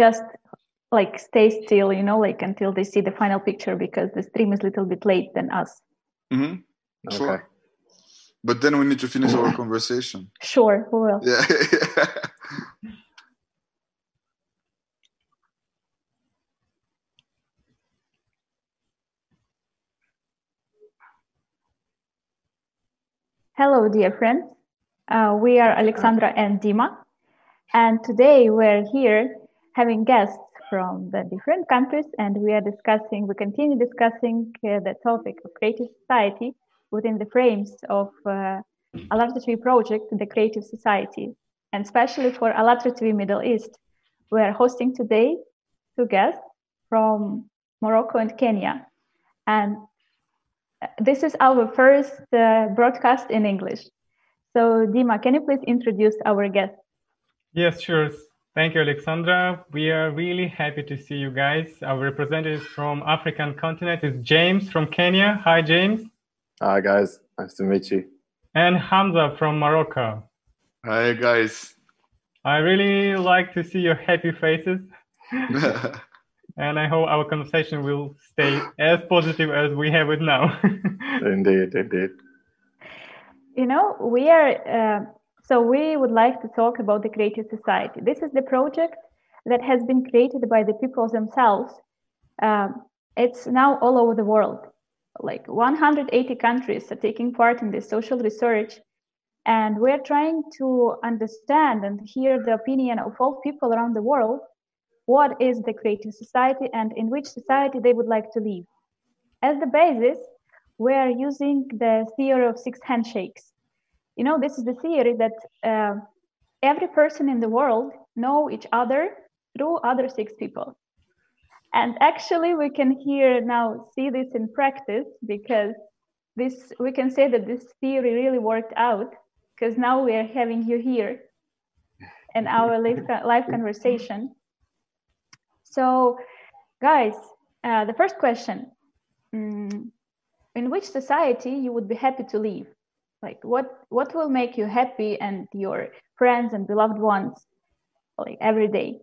just like stay still, you know, like until they see the final picture because the stream is a little bit late than us. Mm-hmm. Sure. Okay. But then we need to finish our conversation. Sure, we will. Yeah. Hello, dear friends. Uh, we are Alexandra and Dima, and today we're here having guests from the different countries, and we are discussing, we continue discussing uh, the topic of creative society within the frames of uh, ALLATRA TV project, the Creative Society, and especially for ALLATRA TV Middle East. We are hosting today two guests from Morocco and Kenya, and this is our first uh, broadcast in English. So, Dima, can you please introduce our guest? Yes, sure. Thank you, Alexandra. We are really happy to see you guys. Our representative from African continent is James from Kenya. Hi, James. Hi, guys. Nice to meet you. And Hamza from Morocco. Hi, guys. I really like to see your happy faces. and I hope our conversation will stay as positive as we have it now. indeed, indeed. You know, we are, uh, so we would like to talk about the Creative Society. This is the project that has been created by the people themselves. Um, it's now all over the world. Like 180 countries are taking part in this social research. And we're trying to understand and hear the opinion of all people around the world what is the creative society and in which society they would like to live. As the basis, we are using the theory of six handshakes. You know, this is the theory that uh, every person in the world know each other through other six people. And actually, we can here now see this in practice because this we can say that this theory really worked out because now we are having you here in our live, live conversation. So, guys, uh, the first question um, In which society you would be happy to live? Like, what, what will make you happy and your friends and beloved ones like every day?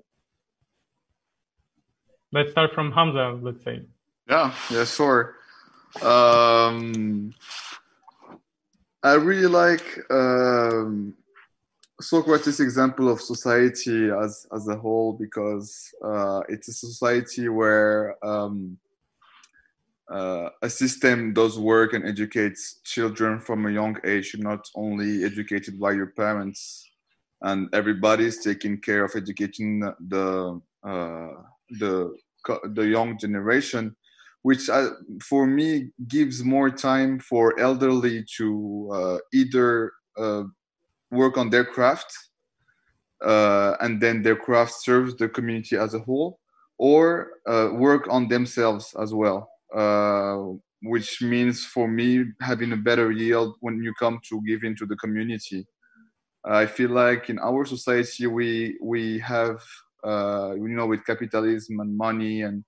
Let's start from Hamza, let's say. Yeah, yeah, sure. Um, I really like um, Socrates' example of society as as a whole because uh, it's a society where um, uh, a system does work and educates children from a young age. You're not only educated by your parents, and everybody's taking care of educating the uh, the the young generation, which uh, for me gives more time for elderly to uh, either uh, work on their craft uh, and then their craft serves the community as a whole or work on themselves as well uh, which means for me having a better yield when you come to give into the community. I feel like in our society we we have uh, you know with capitalism and money and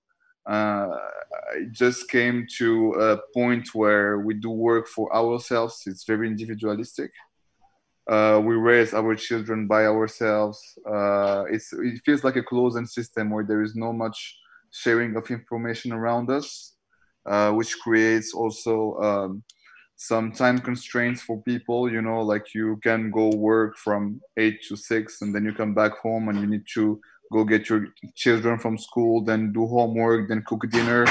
uh, it just came to a point where we do work for ourselves. It's very individualistic. Uh, we raise our children by ourselves. Uh, it feels like a closed system where there is no much sharing of information around us, uh, which creates also um, some time constraints for people. You know, like you can go work from eight to six, and then you come back home and you need to go get your children from school, then do homework, then cook dinner,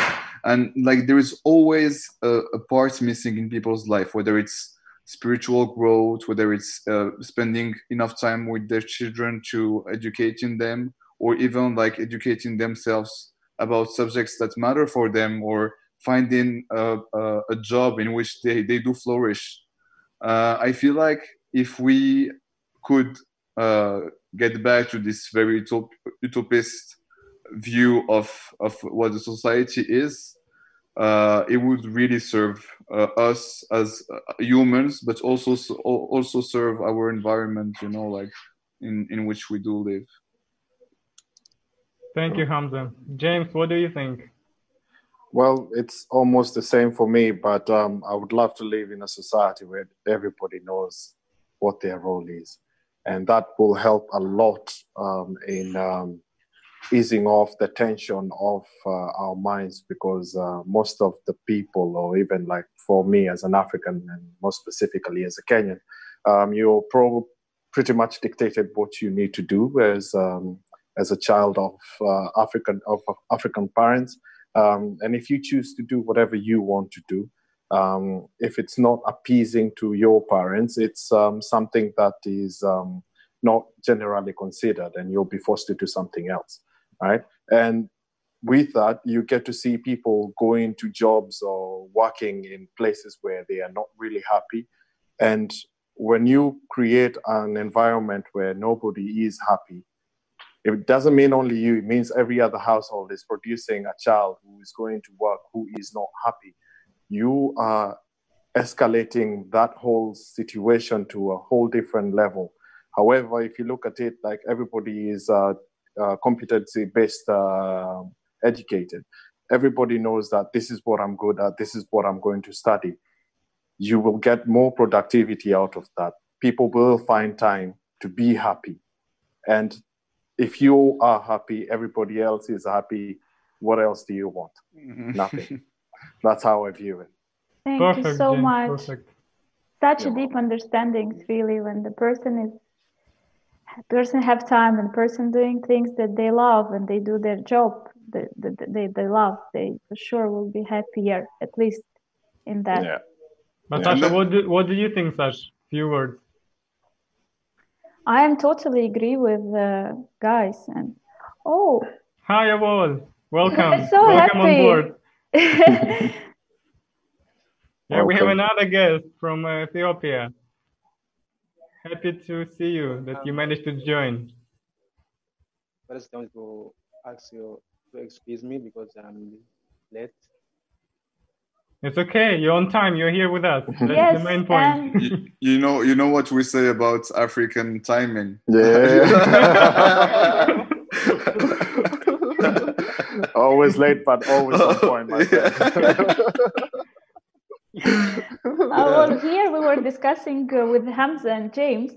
and like there is always a, a part missing in people's life, whether it's spiritual growth, whether it's uh, spending enough time with their children to educating them, or even like educating themselves about subjects that matter for them, or finding a, a, a job in which they, they do flourish. Uh, I feel like if we could uh, get back to this very utop- utopist view of, of what the society is, uh, it would really serve uh, us as uh, humans, but also also serve our environment. You know, like in in which we do live. Thank you, Hamza. James, what do you think? Well, it's almost the same for me, but um, I would love to live in a society where everybody knows what their role is, and that will help a lot um, in um, easing off the tension of uh, our minds because uh, most of the people, or even like for me as an African and more specifically as a Kenyan, um, you're pretty much dictated what you need to do as um, as a child of uh, African of African parents. Um, and if you choose to do whatever you want to do, um, if it's not appeasing to your parents, it's um, something that is um, not generally considered, and you'll be forced to do something else, right? And with that, you get to see people going to jobs or working in places where they are not really happy. And when you create an environment where nobody is happy, it doesn't mean only you, it means every other household is producing a child who is going to work who is not happy. You are escalating that whole situation to a whole different level. However, if you look at it, like everybody is uh, uh, competency based uh, educated, everybody knows that this is what I'm good at, this is what I'm going to study. You will get more productivity out of that. People will find time to be happy. And if you are happy, everybody else is happy. What else do you want? Mm-hmm. Nothing. That's how I view it. Thank Perfect, you so James. much. Perfect. Such a deep understanding, really, when the person is person have time and person doing things that they love and they do their job that, they, they love, they for sure will be happier, at least in that. Yeah. Natasha, yeah. what do, what do you think, Sash? Few words. I am totally agree with the guys and oh. Hi, Awol. Welcome. so Welcome happy. on board. yeah, Welcome. we have another guest from uh, Ethiopia. Happy to see you that you managed to join. First, I want to ask you to excuse me because I'm late. It's okay. You're on time. You're here with us. That's yes, the main point. you, you, know, you know what we say about African timing. Yeah. always late, but always on point. My uh, well, here we were discussing uh, with Hamza and James.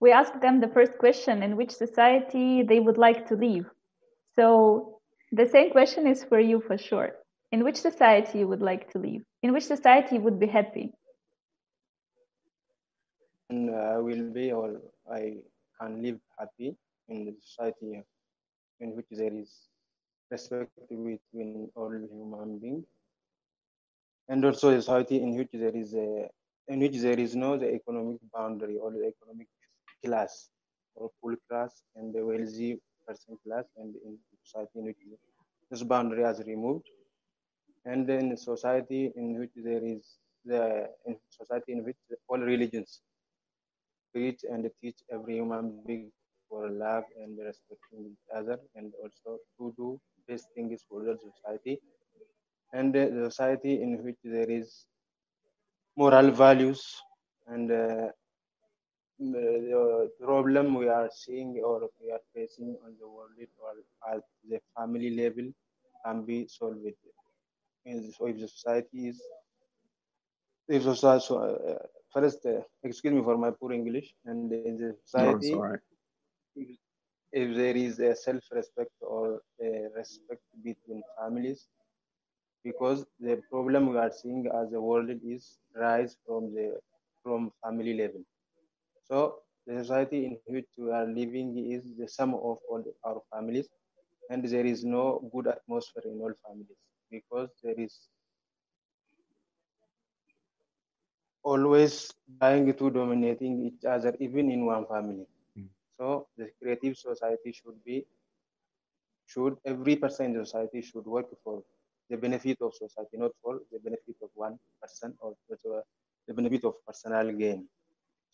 We asked them the first question in which society they would like to live. So the same question is for you for sure in which society you would like to live? In which society you would be happy? And uh, i will be or i can live happy in the society in which there is respect between all human beings. And also a society in which there is a in which there is no the economic boundary or the economic class or poor class and the wealthy person class and in society in which this boundary is removed and in society in which there is the in society in which all religions preach and teach every human being for love and respecting each other and also to do best things for the society. And the society in which there is moral values and uh, the problem we are seeing or we are facing on the world or at the family level can be solved in so if the society is if society so, uh, first uh, excuse me for my poor english and in the society no, if, if there is a self-respect or a respect between families because the problem we are seeing as a world is rise from the from family level. So the society in which we are living is the sum of all our families and there is no good atmosphere in all families because there is always trying to dominating each other even in one family mm. so the creative society should be should every person in the society should work for the benefit of society not for the benefit of one person or the benefit of personal gain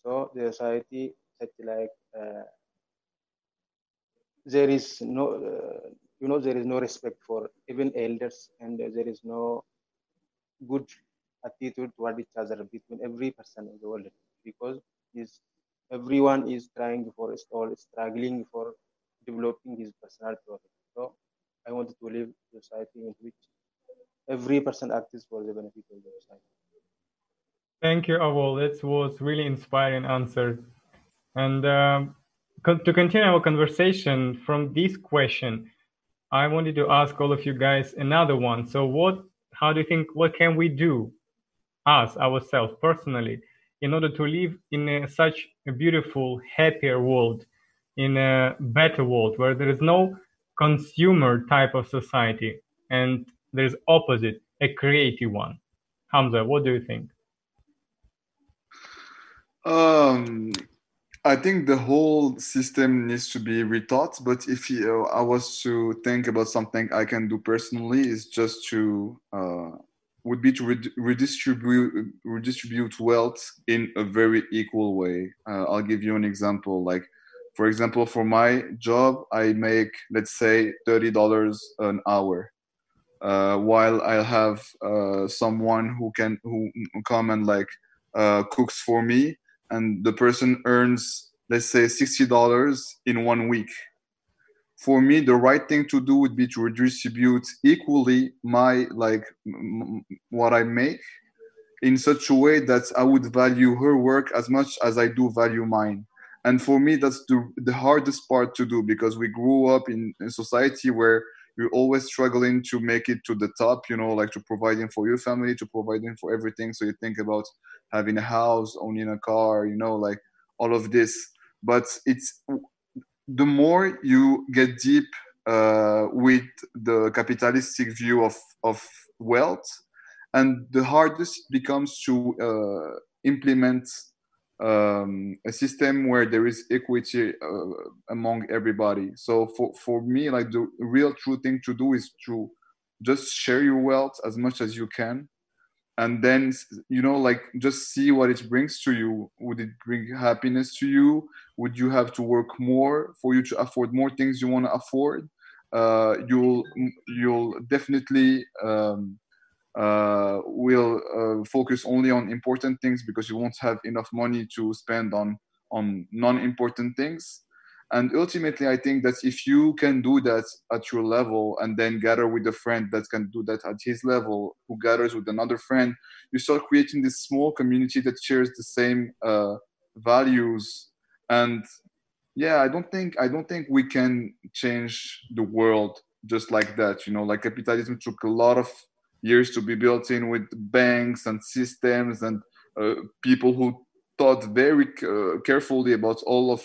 so the society such like uh, there is no uh, you know there is no respect for even elders and there is no good attitude toward each other between every person in the world because is everyone is trying for all struggling for developing his personal profit so i wanted to live a society in which every person acts for the benefit of the society. Thank you Awol. that was really inspiring answer. And um, to continue our conversation from this question I wanted to ask all of you guys another one. So what, how do you think, what can we do, us, ourselves, personally, in order to live in a, such a beautiful, happier world, in a better world where there is no consumer type of society and there's opposite, a creative one? Hamza, what do you think? Um, I think the whole system needs to be rethought. But if you, I was to think about something I can do personally, is just to uh, would be to re- redistribute redistribute wealth in a very equal way. Uh, I'll give you an example. Like, for example, for my job, I make let's say thirty dollars an hour. Uh, while I'll have uh, someone who can who come and like uh, cooks for me, and the person earns let's say $60 in one week. For me the right thing to do would be to redistribute equally my like m- what i make in such a way that i would value her work as much as i do value mine. And for me that's the, the hardest part to do because we grew up in a society where you're always struggling to make it to the top you know like to providing for your family to providing for everything. So you think about having a house owning a car you know like all of this but it's the more you get deep uh, with the capitalistic view of, of wealth and the hardest becomes to uh, implement um, a system where there is equity uh, among everybody. So for, for me, like the real true thing to do is to just share your wealth as much as you can. And then, you know, like just see what it brings to you. Would it bring happiness to you? Would you have to work more for you to afford more things you want to afford? Uh, you'll you'll definitely um, uh, will uh, focus only on important things because you won't have enough money to spend on on non-important things and ultimately i think that if you can do that at your level and then gather with a friend that can do that at his level who gathers with another friend you start creating this small community that shares the same uh, values. And yeah i don't think i don't think we can change the world just like that you know like capitalism took a lot of years to be built in with banks and systems and uh, people who thought very uh, carefully about all of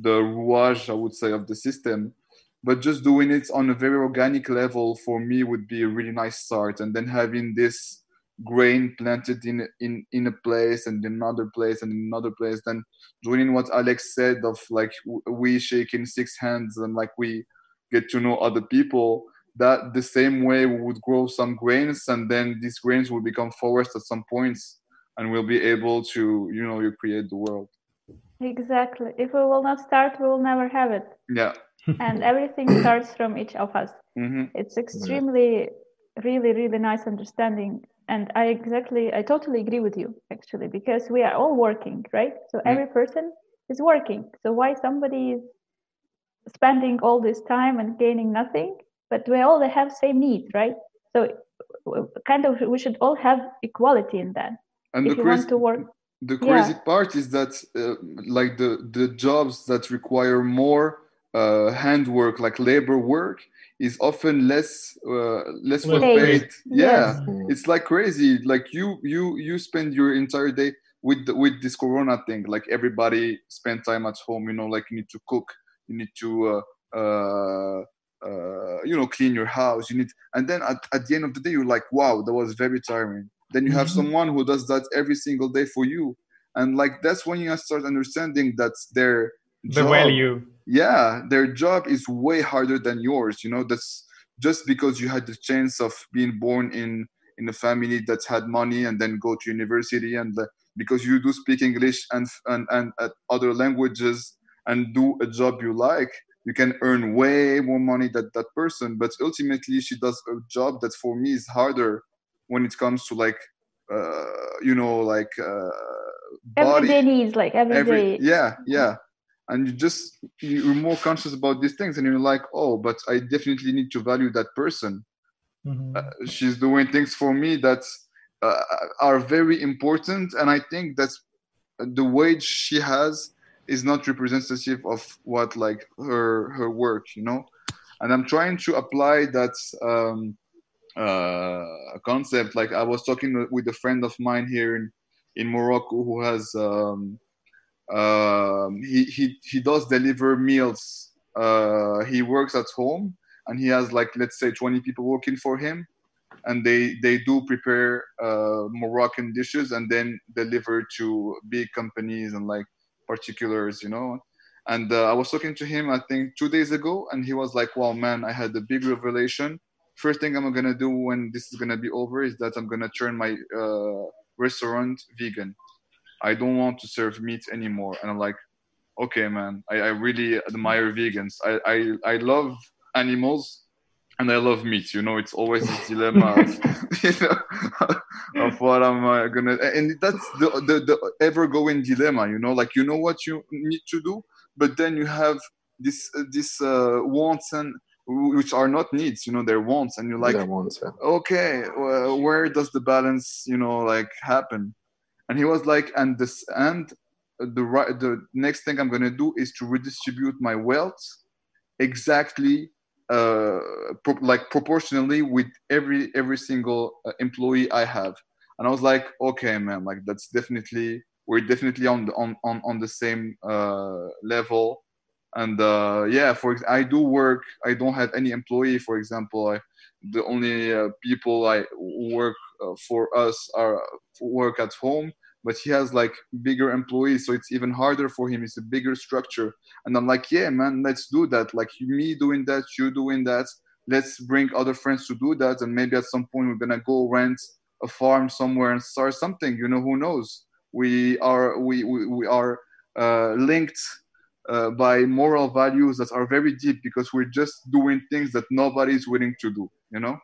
the rouage, I would say, of the system. But just doing it on a very organic level for me would be a really nice start. And then having this grain planted in in in a place and another place and another place, then doing what Alex said of like we shaking six hands and like we get to know other people that the same way we would grow some grains and then these grains will become forest at some points and we'll be able to you know you create the world exactly. If we will not start we will never have it. Yeah. And everything starts from each of us. Mm-hmm. it's extremely really really nice understanding. And i exactly i totally agree with you actually because we are all working right? So mm-hmm. every person is working. So why somebody is spending all this time and gaining nothing? But we all have same needs, right? So kind of we should all have equality in that. And if the crazy, want to work, the crazy yeah. part is that uh, like the the jobs that require more uh, handwork, like labor work, is often less uh, less well paid. Yeah, yes. it's like crazy. Like you you you spend your entire day with the, with this corona thing. Like everybody spend time at home. You know, like you need to cook, you need to uh, uh, uh, you know clean your house you need and then at, at the end of the day you're like wow that was very tiring then you have mm-hmm. someone who does that every single day for you. And like that's when you start understanding that their the value. Yeah their job is way harder than yours you know? That's just because you had the chance of being born in in a family that had money and then go to university and because you do speak english and and, and uh, other languages and do a job you like you can earn way more money than that person. But ultimately she does a job that for me is harder when it comes to like uh, you know like uh, body. everyday needs like every, every day. yeah yeah and you just you're more conscious about these things and you're like oh but i definitely need to value that person mm-hmm. uh, she's doing things for me that uh, are very important and i think that's the wage she has is not representative of what like her her work you know and I'm trying to apply that um, uh, concept. Like I was talking with a friend of mine here in in Morocco who has um, um, he he he does deliver meals. Uh, he works at home and he has like let's say 20 people working for him and they they do prepare uh, Moroccan dishes and then deliver to big companies and like particulars, you know. And uh, I was talking to him, I think, two days ago, and he was like, "Wow, man, I had a big revelation. First thing I'm gonna do when this is gonna be over is that I'm gonna turn my uh, restaurant vegan. I don't want to serve meat anymore." And I'm like, "Okay, man, I, I really admire vegans. I, I I love animals." and I love meat. You know, it's always this dilemma of, you know, of what I'm uh, gonna, and that's the, the the ever going dilemma. You know, like you know what you need to do, but then you have this uh, this uh, wants and which are not needs. You know, they're wants, and you're like, wants, yeah. okay, well, where does the balance, you know, like happen? And he was like, and this and the right the next thing I'm gonna do is to redistribute my wealth exactly uh, pro- like proportionally with every every single uh, employee I have. And I was like, okay, man, like that's definitely we're definitely on the on on, on the same uh, level. And uh, yeah, for I do work. I don't have any employee. For example, I, the only uh, people I work uh, for us are work at home but he has like bigger employees so it's even harder for him it's a bigger structure and i'm like yeah man let's do that like me doing that you doing that let's bring other friends to do that and maybe at some point we're gonna go rent a farm somewhere and start something you know who knows we are we we, we are uh, linked uh, by moral values that are very deep because we're just doing things that nobody's willing to do you know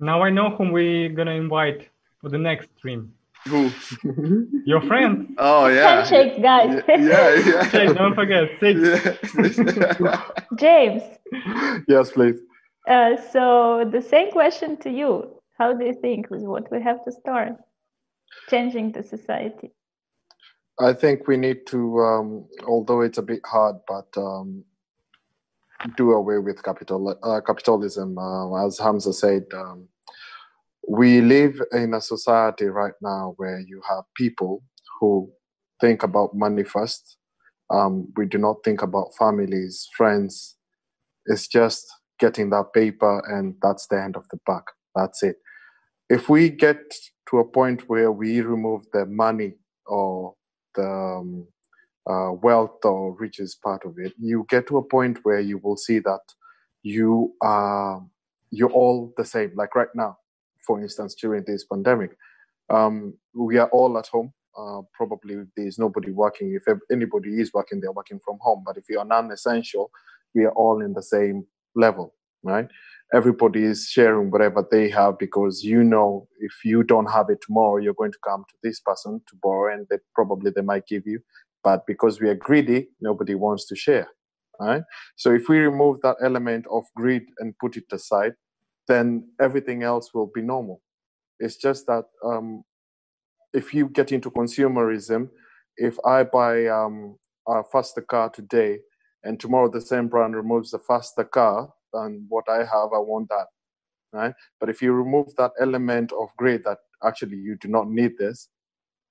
now i know whom we're gonna invite for the next stream who? Your friend. Oh yeah. Handshakes, guys. Yeah, yeah. Hey, don't forget six. Yeah. James. Yes, please. Uh, so the same question to you. How do you think with what we have to start changing the society? I think we need to, um, although it's a bit hard, but um, do away with capital uh, capitalism. Uh, as Hamza said, um, we live in a society right now where you have people who think about money first. Um, we do not think about families, friends. It's just getting that paper, and that's the end of the buck. That's it. If we get to a point where we remove the money or the um, uh, wealth or riches part of it, you get to a point where you will see that you are you're all the same. Like right now, for instance, during this pandemic. Um, we are all at home. Uh, probably there's nobody working. If anybody is working, they're working from home. But if you are non-essential, we are all in the same level, right? Everybody is sharing whatever they have because you know if you don't have it tomorrow, you're going to come to this person to borrow, and they probably they might give you. But because we are greedy, nobody wants to share, right? So if we remove that element of greed and put it aside, then everything else will be normal. It's just that um, if you get into consumerism, if I buy um, a faster car today and tomorrow the same brand removes the faster car than what I have, I want that. Right. But if you remove that element of greed that actually you do not need this,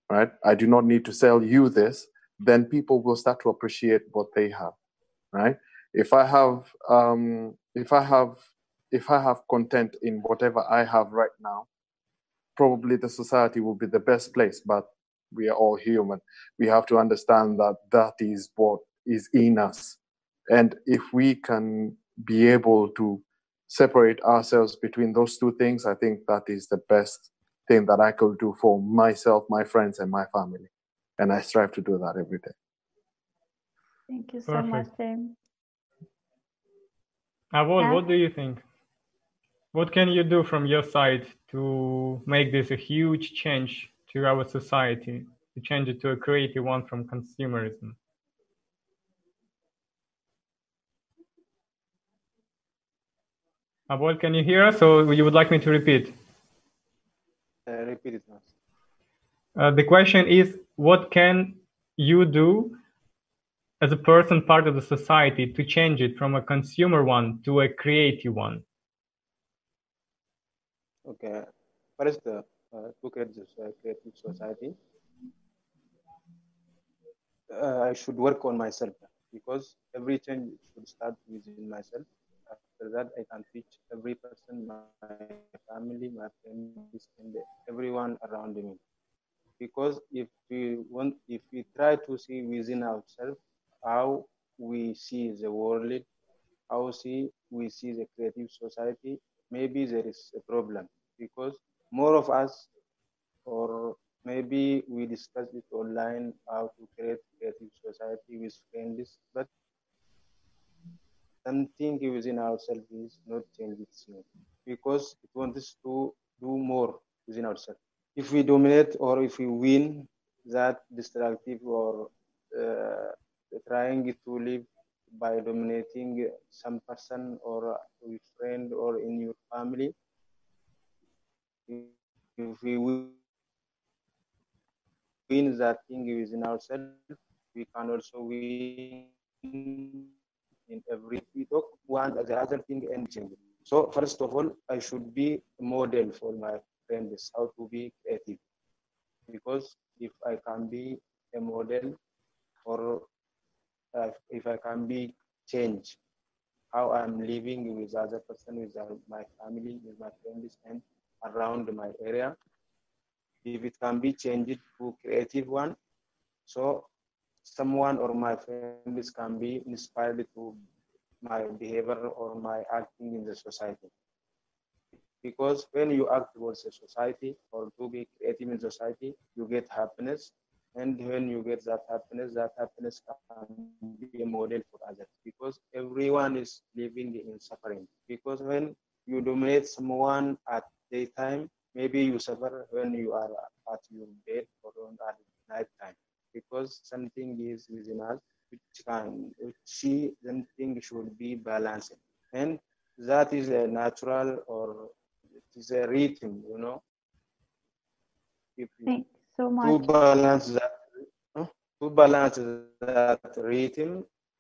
right? I do not need to sell you this, then people will start to appreciate what they have. Right. If I have um, if I have if I have content in whatever I have right now, probably the society will be the best place. But we are all human. We have to understand that that is what is in us. And if we can be able to separate ourselves between those two things, I think that is the best thing that I could do for myself, my friends, and my family. And I strive to do that every day. Thank you so Perfect. much, uh, Tim. Awol, yeah. what do you think? what can you do from your side to make this a huge change to our society, to change it to a creative one from consumerism? Awol, can you hear us or you would like me to repeat? Uh, repeat it Uh, the question is, what can you do as a person part of the society to change it from a consumer one to a creative one? Okay, first, uh, to create this uh, creative society, uh, I should work on myself because every change should start within myself. After that, I can teach every person, my family, my friends, and everyone around me. Because if we want, if we try to see within ourselves how we see the world, how see we see the creative society, maybe there is a problem because more of us or maybe we discuss it online how to create creative society with friends but something within ourselves is not changing because it wants us to do more within ourselves. If we dominate or if we win that destructive or uh, trying to live by dominating some person or a friend or in your family if we win that thing within ourselves, we can also win in every talk one the other thing and change. So first of all, I should be a model for my friends how to be creative. Because if I can be a model or uh, if I can be change how I'm living with other person, with my family, with my friends, and around my area. If it can be changed to creative one, so someone or my friends can be inspired to my behavior or my acting in the society. Because when you act towards a society or to be creative in society, you get happiness. And when you get that happiness, that happiness can be a model for others because everyone is living in suffering. Because when you dominate someone at daytime, maybe you suffer when you are at your bed or at night time because something is within us which can which see something should be balanced and that is a natural or it is a rhythm you know. If Thanks so much. to balance that to balance that rhythm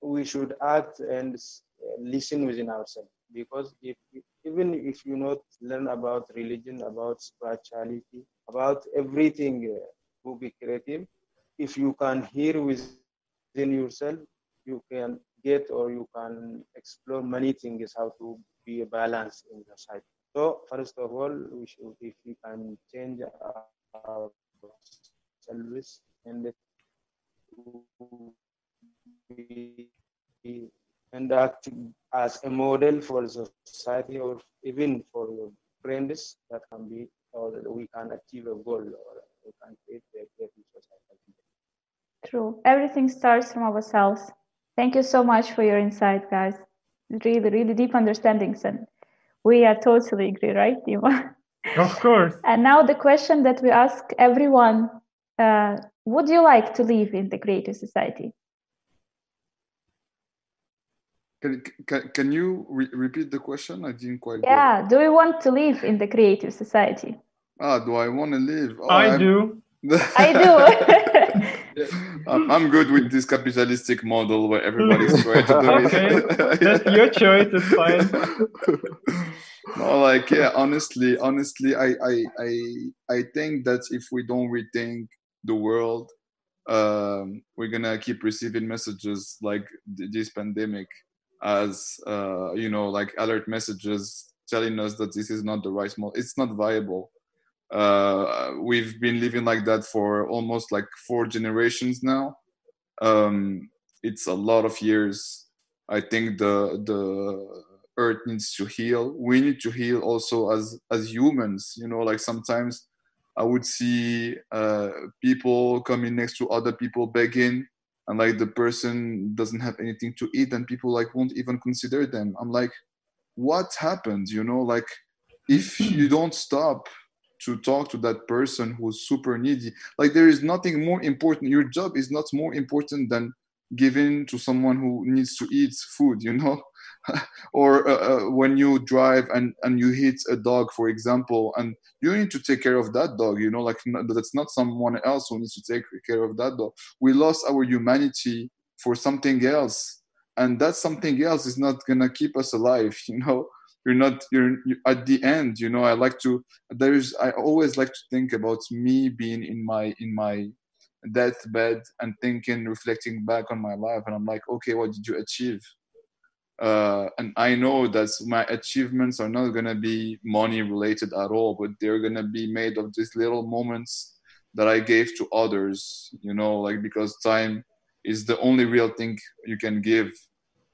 we should act and listen within ourselves. Because if even if you not learn about religion about spirituality about everything uh, to be creative if you can hear within yourself you can get or you can explore many things how to be a balance in the site so first of all we should if we can change our service and and act as a model for society or even for your friends that can be or we can achieve a goal or we can create a creative society. True. Everything starts from ourselves. Thank you so much for your insight, guys. Really, really deep understandings. And we are totally agree, right, Dima? Of course. and now the question that we ask everyone uh, would you like to live in the creative society? Can, can, can you re repeat the question? I didn't quite. Yeah. Do you want to live in the creative society? Ah, do I want to live? Oh, I I'm... do. I do. I'm good with this capitalistic model where everybody's trying to do okay. it. That's your choice. It's fine. no, like yeah, honestly, honestly, I, I, I, I think that if we don't rethink the world, um, we're gonna keep receiving messages like this pandemic as uh, you know like alert messages telling us that this is not the right model it's not viable uh, we've been living like that for almost like four generations now. Um, it's a lot of years. I think the the earth needs to heal. We need to heal also as as humans you know like sometimes i would see uh, people coming next to other people begging and like the person doesn't have anything to eat and people like won't even consider them. I'm like what happened you know? Like if you don't stop to talk to that person who's super needy. Like there is nothing more important. Your job is not more important than giving to someone who needs to eat food you know? Or uh, uh, when you drive and and you hit a dog for example and you need to take care of that dog you know? Like that's not someone else who needs to take care of that dog. We lost our humanity for something else and that something else is not gonna keep us alive you know you're not you're, you're, at the end you know i like to there's i always like to think about me being in my in my deathbed and thinking reflecting back on my life and i'm like okay what did you achieve uh, and I know that my achievements are not gonna be money related at all, but they're gonna be made of these little moments that I gave to others. You know, like because time is the only real thing you can give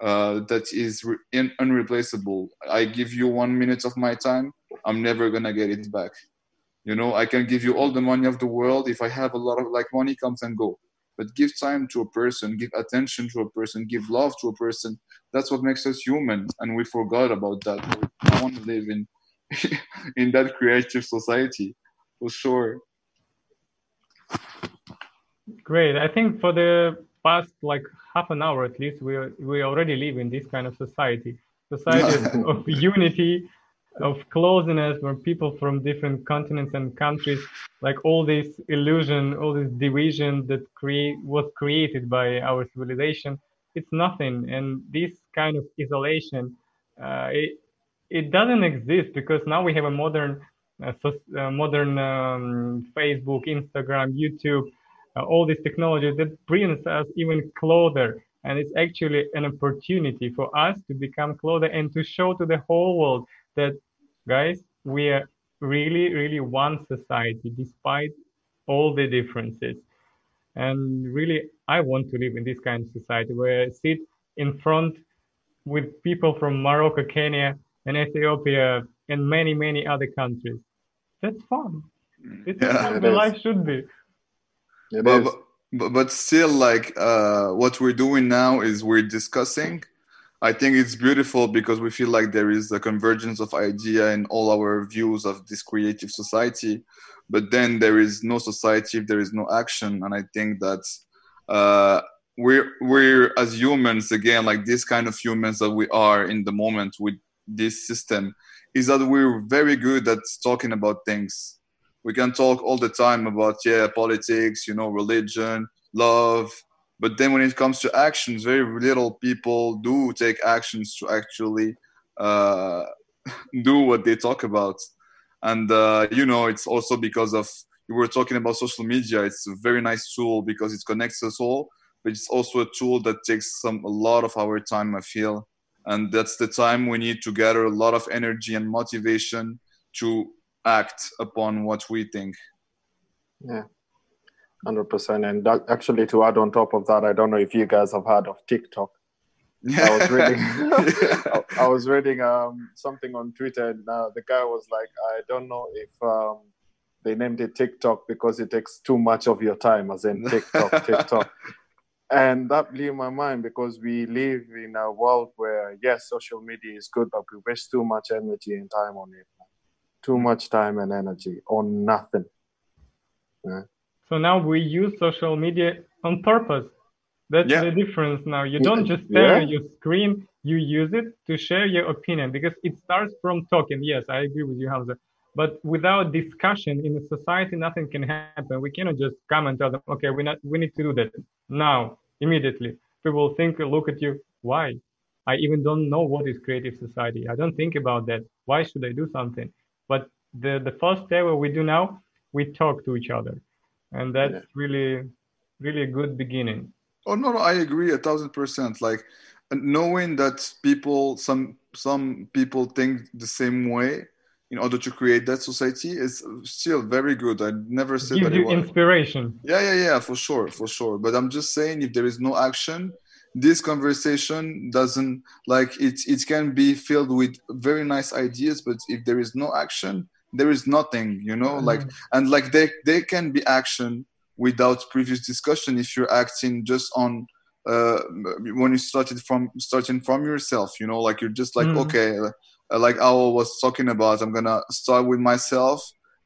uh, that is re- in, unreplaceable. I give you one minute of my time, I'm never gonna get it back. You know, I can give you all the money of the world. If I have a lot of like money comes and go, but give time to a person, give attention to a person, give love to a person. That's what makes us human, and we forgot about that. I want to live in in that creative society for sure. Great. I think for the past like half an hour at least, we we already live in this kind of society, society of unity, of closeness where people from different continents and countries like all this illusion all this division that create was created by our civilization it's nothing. And this kind of isolation uh, it, it doesn't exist because now we have a modern uh, so, uh, modern um, facebook instagram youtube Uh, all this technology that brings us even closer and it's actually an opportunity for us to become closer and to show to the whole world that guys, we are really, really one society despite all the differences. And really, I want to live in this kind of society where I sit in front with people from Morocco, Kenya, and Ethiopia, and many, many other countries. That's fun. Mm. This yeah, is how the life should be. But, but, but, still, like uh, what we're doing now is we're discussing I think it's beautiful because we feel like there is a convergence of idea in all our views of this creative society. But then there is no society if there is no action, and I think that uh, we're we're as humans again, like this kind of humans that we are in the moment with this system, is that we're very good at talking about things. We can talk all the time about yeah politics, you know, religion, love, but then when it comes to actions, very little people do take actions to actually uh, do what they talk about. And uh, you know, it's also because of we were talking about social media. It's a very nice tool because it connects us all, but it's also a tool that takes some a lot of our time. I feel, and that's the time we need to gather a lot of energy and motivation to act upon what we think. Yeah, Hundred percent, and that, actually, to add on top of that, I don't know if you guys have heard of TikTok. I was reading, I, was reading um, something on Twitter, and uh, the guy was like, "I don't know if um, they named it TikTok because it takes too much of your time, as in TikTok, TikTok." and that blew my mind because we live in a world where yes, social media is good, but we waste too much energy and time on it. Too much time and energy on nothing. Yeah. So now we use social media on purpose. That's yeah. the difference now. You don't just stare at your screen, you use it to share your opinion because it starts from talking. Yes, I agree with you, Hamza. But without discussion in a society, nothing can happen. We cannot just come and tell them, okay, we not we need to do that now, immediately. People think, look at you, why? I even don't know what is creative society. I don't think about that. Why should I do something? But the, the first step what we do now, we talk to each other. And that's yeah. really really a good beginning. Oh no no i agree a thousand percent. Like knowing that people some some people think the same way in order to create that society is still very good. I never said Gives that you inspiration. Yeah yeah yeah for sure for sure. But i'm just saying if there is no action this conversation doesn't like it it can be filled with very nice ideas but if there is no action there is nothing you know mm-hmm. like and like they they can be action without previous discussion if you're acting just on uh when you started from starting from yourself you know like you're just like mm-hmm. okay uh, like I was talking about i'm gonna start with myself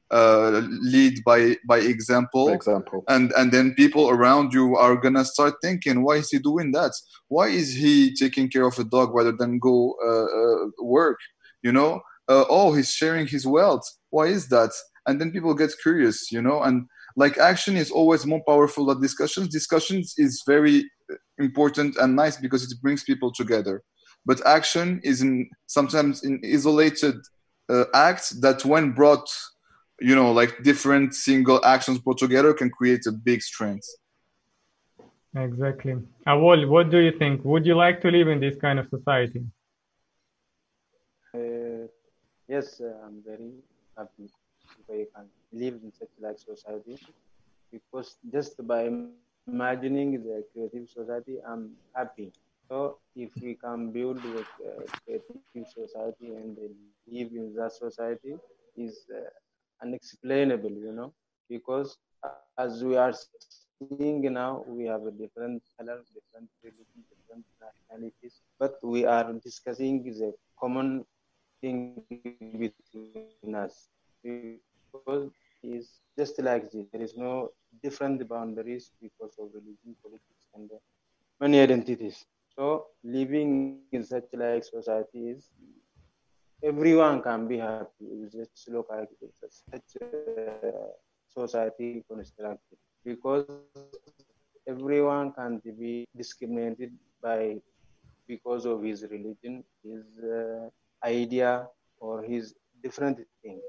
uh, lead by by example, example and and then people around you are gonna start thinking why is he doing that why is he taking care of a dog rather than go uh, uh, work you know uh, oh he's sharing his wealth why is that and then people get curious you know and like action is always more powerful than discussions discussions is very important and nice because it brings people together. But action is in, sometimes in isolated uh, acts that, when brought, you know, like different single actions put together, can create a big strength. Exactly. Awol, what do you think? Would you like to live in this kind of society? Uh, yes, uh, I'm very happy if I can live in such like society because just by imagining the creative society, I'm happy. So if we can build a creative society and live in that society is uh, unexplainable, you know, because as we are seeing now, we have a different color, different religion, different nationalities, but we are discussing the common thing between us because is just like this. There is no different boundaries because of religion, politics, and many identities. So living in such like society is everyone can be happy. It's just look like it's such a society constructed because everyone can be discriminated by because of his religion, his uh, idea, or his different thing.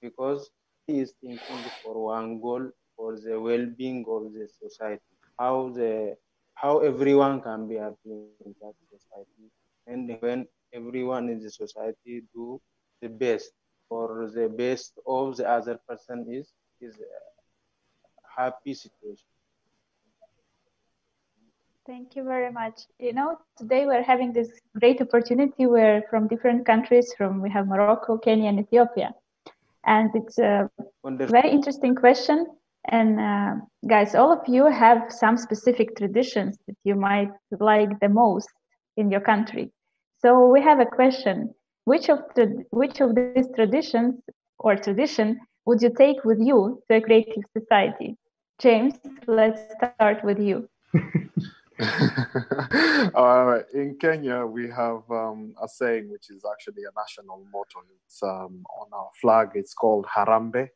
Because he is thinking for one goal for the well-being of the society. How the how everyone can be happy in that society, and when everyone in the society do the best for the best of the other person is is a happy situation. Thank you very much. You know, today we're having this great opportunity where from different countries, from we have Morocco, Kenya, and Ethiopia. And it's a Wonderful. very interesting question. And uh, guys, all of you have some specific traditions that you might like the most in your country. So we have a question: Which of the, which of these traditions or tradition would you take with you to a creative society? James, let's start with you. uh, in Kenya, we have um, a saying which is actually a national motto. It's um, on our flag. It's called Harambee,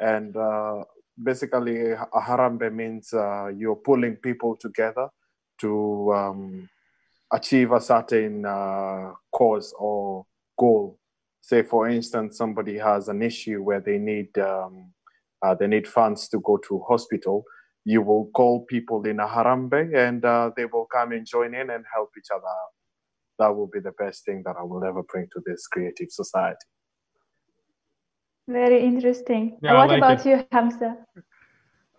and uh, basically, a Harambee means uh, you're pulling people together to um, achieve a certain uh, cause or goal. Say, for instance, somebody has an issue where they need um, uh, they need funds to go to hospital you will call people in a harambee and uh, they will come and join in and help each other out. That will be the best thing that I will ever bring to this creative society. Very interesting. Yeah, what like about it. you, Hamza?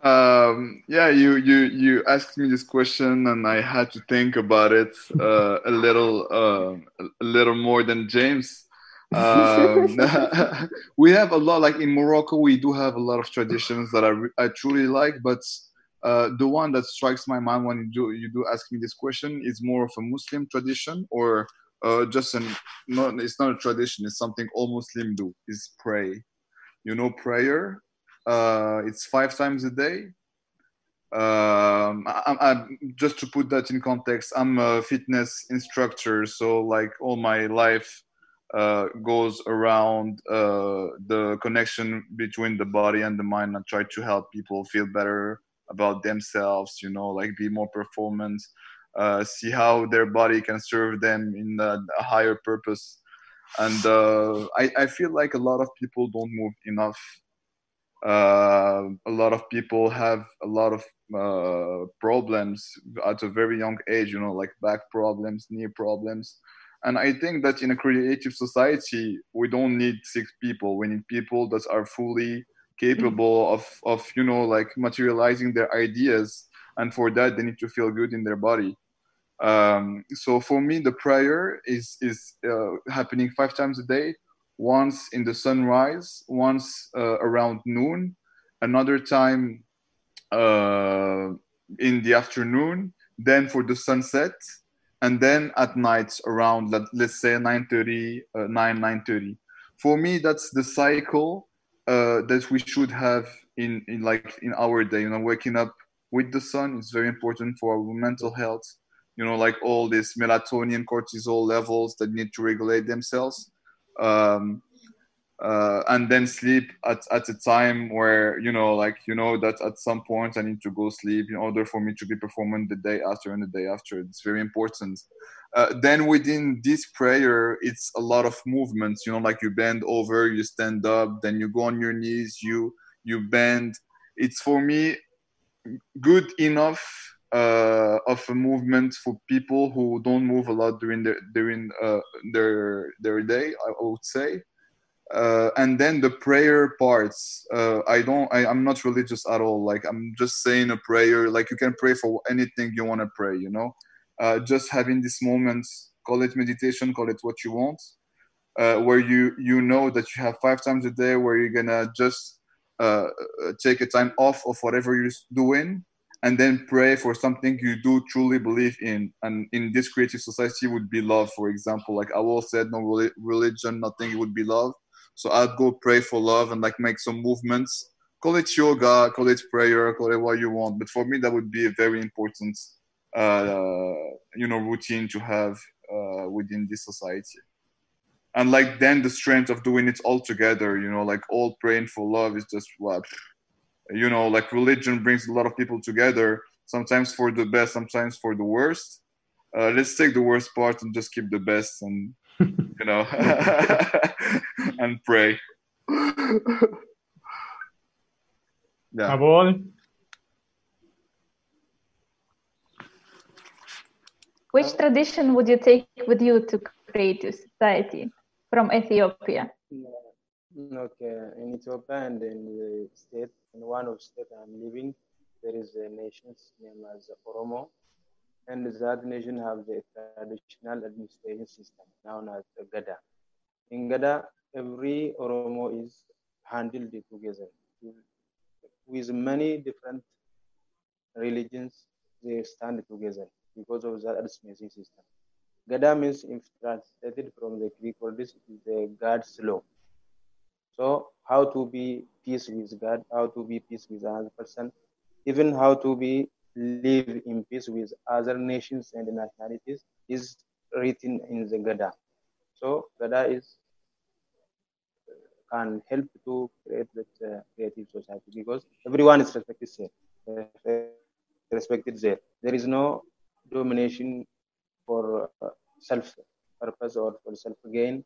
Um, yeah, you you you asked me this question, and I had to think about it uh, a little uh, a little more than James. Um, we have a lot, like in Morocco, we do have a lot of traditions that I I truly like, but uh, the one that strikes my mind when you do you do ask me this question is more of a Muslim tradition or uh, just an not it's not a tradition it's something all Muslim do is pray. You know prayer? Uh, it's five times a day. Um, I, I, just to put that in context I'm a fitness instructor so like all my life uh, goes around uh, the connection between the body and the mind. And try to help people feel better about themselves you know like be more performance uh, see how their body can serve them in a, a higher purpose. And uh, I, I feel like a lot of people don't move enough. Uh, a lot of people have a lot of uh, problems at a very young age you know like back problems knee problems. And i think that in a creative society we don't need six people. We need people that are fully capable of of you know like materializing their ideas and for that they need to feel good in their body. Um, so for me the prayer is is uh, happening five times a day. Once in the sunrise once uh, around noon. Another time uh, in the afternoon then for the sunset. And then at night around let, let's say 9.30 uh, 9 9.30 for me that's the cycle uh, that we should have in, in like in our day you know waking up with the sun is very important for our mental health. You know like all these melatonin cortisol levels that need to regulate themselves. Um, uh, and then sleep at, at a time where you know like you know that at some point i need to go sleep in order for me to be performing the day after and the day after. It's very important. Uh, then within this prayer it's a lot of movements you know like you bend over you stand up then you go on your knees you you bend. It's for me good enough uh, of a movement for people who don't move a lot during their during uh, their their day i would say uh, and then the prayer parts uh, i don't I, i'm not religious at all. Like i'm just saying a prayer. Like you can pray for anything you want to pray you know? Uh, just having this moment call it meditation call it what you want uh, where you you know that you have five times a day where you're gonna just uh, uh, take a time off of whatever you're doing and then pray for something you do truly believe in. And in this creative society would be love for example. Like Awol said no religion nothing would be love so I'd go pray for love and like make some movements. Call it yoga, call it prayer, call it what you want. But for me, that would be a very important, uh, you know, routine to have uh, within this society. And like then the strength of doing it all together, you know, like all praying for love is just what, you know, like religion brings a lot of people together. Sometimes for the best, sometimes for the worst. Uh, let's take the worst part and just keep the best and you know, and pray. yeah. Awol. Which tradition would you take with you to create creative society from Ethiopia? Mm, okay, in Ethiopia and in the state, in one of state I'm living, there is a nation named as Oromo and that nation have the traditional administration system known as Gada. In Gada, every Oromo is handled together with many different religions. They stand together because of the administration system. Gada means, if translated from the Greek word, is the God's law. So, how to be peace with God, how to be peace with another person, even how to be live in peace with other nations and nationalities is written in the Gada. So Gada is can help to create that uh, creative society because everyone is respected there. Uh, respected there. There is no domination for uh, self purpose or for self gain,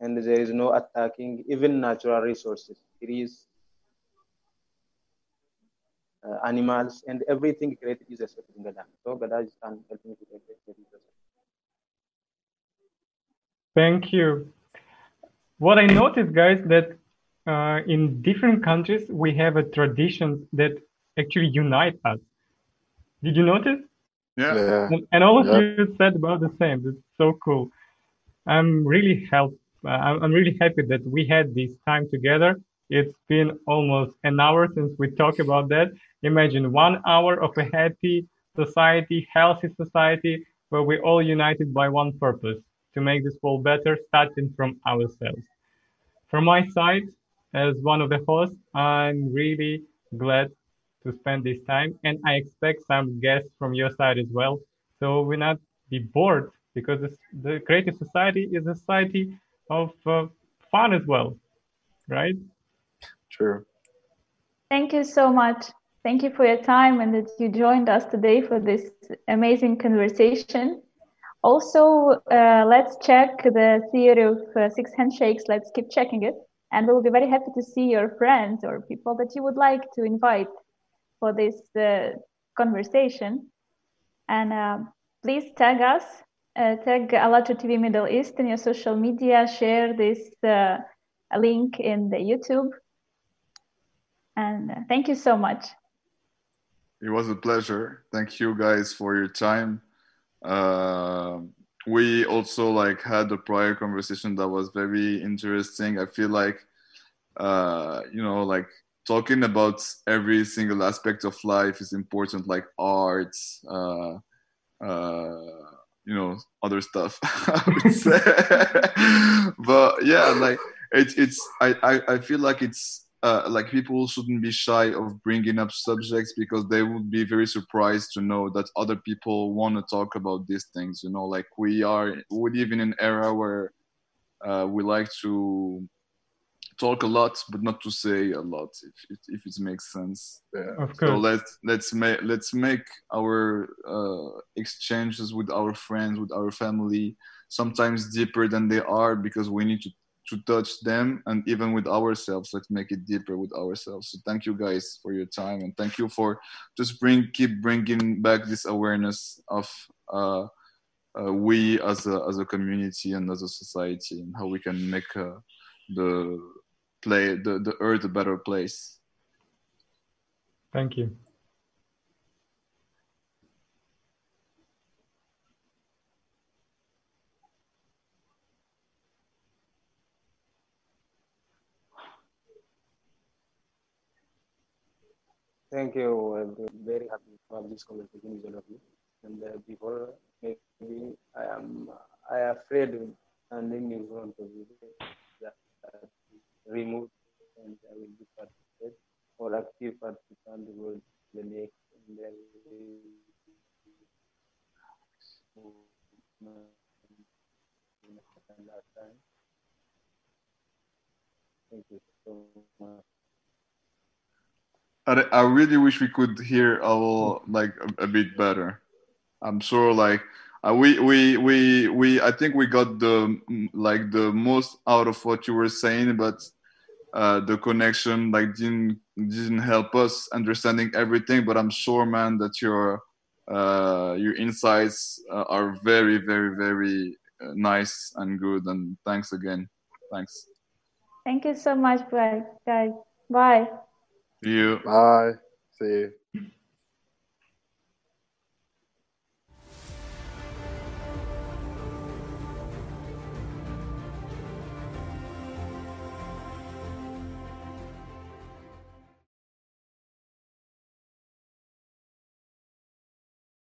and there is no attacking even natural resources. Is uh, animals, and everything created is accepted in Gada. So Gada is can help to create this. Thank you. What I noticed, guys, that uh, in different countries we have a tradition that actually unite us. Did you notice? Yeah. yeah. And, and, all of yeah. you said about the same. It's so cool. I'm really helped. Uh, I'm really happy that we had this time together. It's been almost an hour since we talked about that, Imagine one hour of a happy society, healthy society, where we're all united by one purpose to make this world better, starting from ourselves. From my side, as one of the hosts, I'm really glad to spend this time, and I expect some guests from your side as well. So we not be bored because the creative society is a society of uh, fun as well, right? Sure. Thank you so much. Thank you for your time and that you joined us today for this amazing conversation. Also, uh, let's check the theory of uh, six handshakes. Let's keep checking it. And we'll be very happy to see your friends or people that you would like to invite for this uh, conversation. And uh, please tag us, uh, tag ALLATRA TV Middle East in your social media, share this uh, link in the YouTube. And thank you so much. It was a pleasure. Thank you guys for your time. Uh, we also like had a prior conversation that was very interesting. I feel like, uh, you know, like talking about every single aspect of life is important, like art, uh, uh, you know, other stuff. but yeah, like it's it's I, I I feel like it's uh, like people shouldn't be shy of bringing up subjects because they would be very surprised to know that other people want to talk about these things you know like we are we live in an era where uh, we like to talk a lot, but not to say a lot, if it, if it makes sense. Yeah. Of course. So let's let's make let's make our uh, exchanges with our friends, with our family, sometimes deeper than they are because we need to to touch them and even with ourselves. Let's make it deeper with ourselves. So thank you guys for your time and thank you for just bring keep bringing back this awareness of uh, uh, we as a as a community and as a society and how we can make uh, the play the, the earth a better place. Thank you Thank you. I'm very happy to have this conversation with all of you. And uh, before maybe I am I am afraid standing in front of you that uh, and I will be participated or active participant towards the next and then Thank you so much. I, I really wish we could hear a little, like a, a bit better. I'm sure like uh, we we we we I think we got the like the most out of what you were saying, but uh, the connection like didn't didn't help us understanding everything. But I'm sure, man, that your uh, your insights uh, are very very very uh, nice and good. And thanks again. Thanks. Thank you so much, guys. Bye. You. Bye. See you.